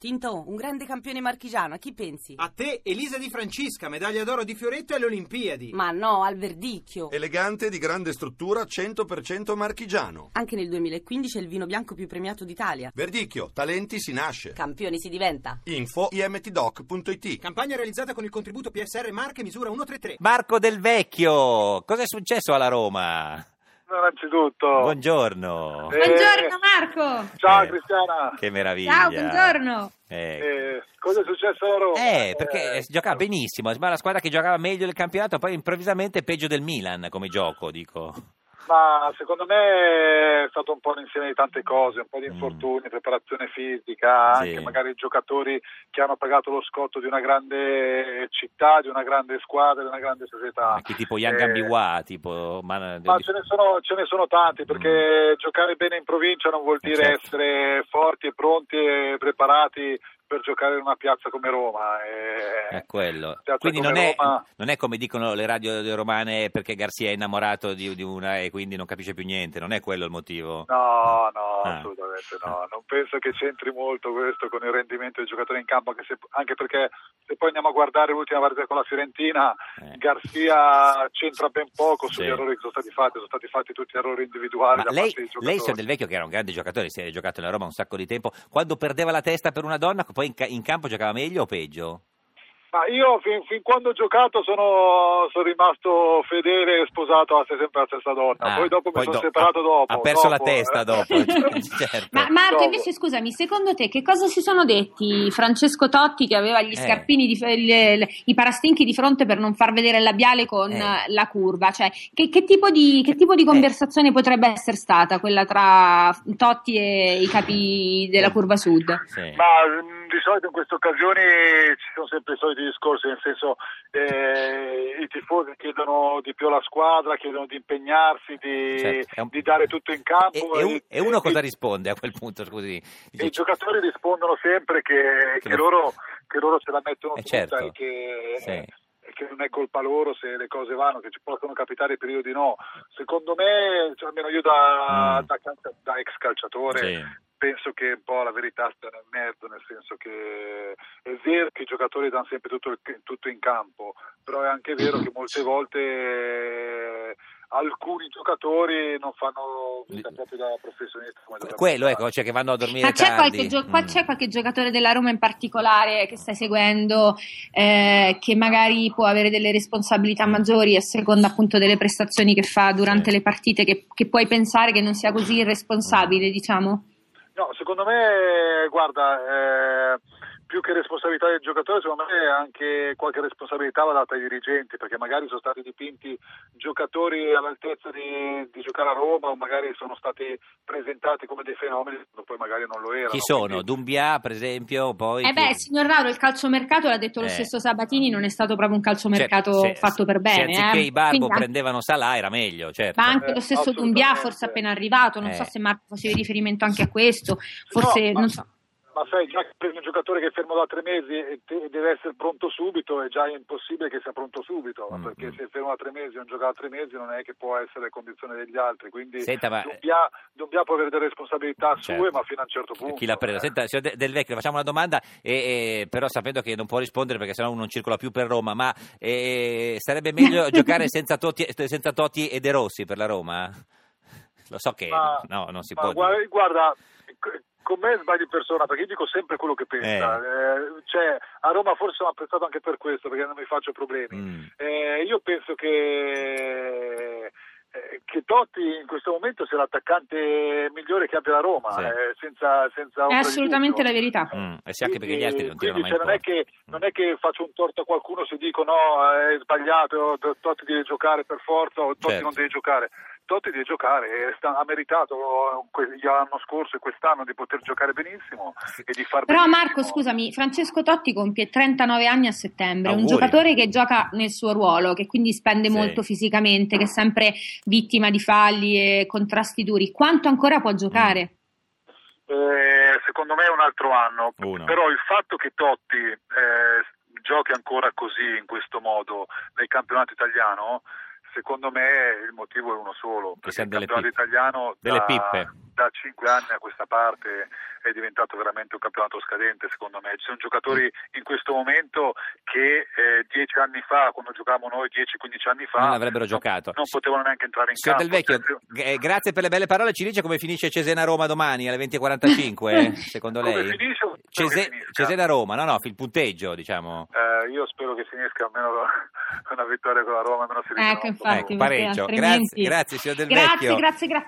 Tinto, un grande campione marchigiano, a chi pensi? A te, Elisa Di Francisca, medaglia d'oro di Fioretto alle Olimpiadi. Ma no, al verdicchio. Elegante, di grande struttura, 100% marchigiano. Anche nel 2015 è il vino bianco più premiato d'Italia. Verdicchio, talenti si nasce. Campioni si diventa. Info imtdoc.it Campagna realizzata con il contributo PSR Marche misura 133. Marco Del Vecchio, cosa è successo alla Roma? Innanzitutto. Buongiorno. Eh, Buongiorno Marco. Ciao Eh, Cristiana. Che meraviglia. Ciao, buongiorno. Eh, Eh, cosa è successo a Roma? eh, perché Eh, si giocava benissimo, sembra la squadra che giocava meglio del campionato, poi improvvisamente peggio del Milan come gioco, dico. Ma secondo me è stato un po' l'insieme di tante cose, un po' di Mm. infortuni, preparazione fisica, Sì. anche magari giocatori che hanno pagato lo scotto di una grande città, di una grande squadra, di una grande società. Anche tipo Yang Eh, Ambiwa, tipo... Ma, Ma ce ne, sono, ce ne sono tanti perché giocare bene in provincia non vuol Mm. Eh, dire certo. essere forti e pronti e preparati per giocare in una piazza come Roma. E- È quello. Quindi non è, Roma- non è come dicono le radio romane perché Garzia è innamorato di, di una e quindi non capisce più niente, non è quello il motivo. No, no, Ah. assolutamente no. Non penso che c'entri molto questo con il rendimento dei giocatori in campo, anche, se- anche perché se poi andiamo a guardare l'ultima partita con la Fiorentina, Eh. Garzia c'entra ben poco sugli Sì. errori che sono stati fatti, sono stati fatti tutti errori individuali Ma da lei, lei, Del Vecchio, che era un grande giocatore, si è giocato nella Roma un sacco di tempo, quando perdeva la testa per una donna, poi in, in campo giocava meglio o peggio? Ma io fin, fin quando ho giocato sono, sono rimasto fedele e sposato a sempre alla stessa donna, Ah, poi dopo mi sono do- separato ha, dopo. Ha perso la dopo, testa eh. dopo, certo. Ma Marco, Dopo. invece scusami, secondo te che cosa si sono detti Francesco Totti che aveva gli Eh. scarpini, di, le- le- i parastinchi di fronte per non far vedere il labiale con Eh. eh, la curva? Cioè, che, che tipo di, che tipo di conversazione potrebbe essere stata quella tra Totti e i capi della curva sud? Sì. Ma di solito in queste occasioni ci sono sempre i soliti discorsi, nel senso eh, i tifosi chiedono di più alla squadra, chiedono di impegnarsi, di, Certo, un- di dare tutto in E, campo. e un- e uno e- cosa risponde a quel punto, scusi? e Dice, i giocatori rispondono sempre che, Che che lo- loro, che loro ce la mettono Eh, tutta certo. e che, Sì. e che non è colpa loro se le cose vanno, che ci possono capitare periodi no. Secondo me, cioè, almeno io da, Mm. da da ex calciatore, Sì. Penso che un po' la verità stia nel mezzo, nel senso che è vero che i giocatori danno sempre tutto, il- tutto in campo, però è anche vero che molte volte eh, alcuni giocatori non fanno vita proprio da professionisti. come dovrebbero Quello, fare. ecco, cioè che vanno a dormire Ma c'è tardi. qualche, gio- qua Mm. c'è qualche giocatore della Roma in particolare che stai seguendo eh, che magari può avere delle responsabilità maggiori a seconda appunto delle prestazioni che fa durante Sì. le partite che, che puoi pensare che non sia così irresponsabile, diciamo? No, secondo me, guarda, eh, più che responsabilità del giocatore, secondo me anche qualche responsabilità va data ai dirigenti, perché magari sono stati dipinti giocatori all'altezza di, di giocare a Roma o magari sono stati presentati come dei fenomeni, poi magari non lo erano. Chi sono? Quindi- Dumbia, per esempio, poi... Eh beh, chi- signor Lauro, il calciomercato, l'ha detto lo Eh. stesso Sabatini, non è stato proprio un calciomercato Cioè, se- fatto per bene. Se anziché eh. i Barbo Quindi anche- prendevano Salah era meglio, certo. Ma anche Eh, lo stesso assolutamente. Dumbia, forse appena arrivato, non Eh. so se Marco facevi riferimento anche a questo, forse No, ma- non so. Ma sai, già che prendi un giocatore che è fermo da tre mesi e deve essere pronto subito, è già impossibile che sia pronto subito, Mm, perché mm. se è fermo da tre mesi e non gioca da tre mesi non è che può essere le condizioni degli altri, quindi Senta, ma- Dumbia, Dumbia può avere delle responsabilità sue, Certo. ma fino a un certo punto. Chi l'ha presa? eh. Senta, signor De- Del Vecchio, facciamo una domanda, e, e- però sapendo che non può rispondere perché sennò uno non circola più per Roma, ma eh, sarebbe meglio giocare senza Totti, senza Totti e De Rossi per la Roma? Lo so che Ma- no, non si ma può guarda, guarda, con me sbagli persona perché io dico sempre quello che pensa. Eh, cioè, a Roma forse sono apprezzato anche per questo, perché non mi faccio problemi. Mm. Eh, io penso che, eh, che Totti in questo momento sia l'attaccante migliore che abbia la Roma, Sì. eh, senza, senza È assolutamente la verità. Mm, e sì, anche perché gli altri non tirano mai cioè, non, è che, non è che faccio un torto a qualcuno se dico no, è sbagliato, Totti deve giocare per forza o Totti Certo. non deve giocare. Totti deve giocare, sta- ha meritato eh, que- l'anno scorso e quest'anno di poter giocare benissimo e di far Però benissimo. Marco, scusami, Francesco Totti compie 39 anni a settembre, è un Auguri. giocatore che gioca nel suo ruolo, che quindi spende Sì. molto fisicamente, che è sempre vittima di falli e contrasti duri. Quanto ancora può giocare? Eh, secondo me è un altro anno, Uno. però il fatto che Totti eh, giochi ancora così, in questo modo, nel campionato italiano, secondo me il motivo è uno solo, perché il campionato pippe. italiano Delle da, pippe. da cinque anni a questa parte è diventato veramente un campionato scadente secondo me. Ci sono giocatori in questo momento che eh, dieci anni fa, quando giocavamo noi, 10-15 anni fa, Non avrebbero giocato. non potevano neanche entrare in Signor campo. Del Vecchio, Cioè, eh, grazie per le belle parole. Ci dice come finisce Cesena-Roma domani alle 20.45, eh, secondo Come lei? finisce? Cese- finisca. Cesena-Roma, no, no, il punteggio, diciamo. Eh, io spero che finisca almeno una vittoria con la Roma, almeno si Ecco, infatti, Ecco, pareggio. altrimenti- Grazie, grazie, signor Del Grazie, Vecchio. grazie, grazie.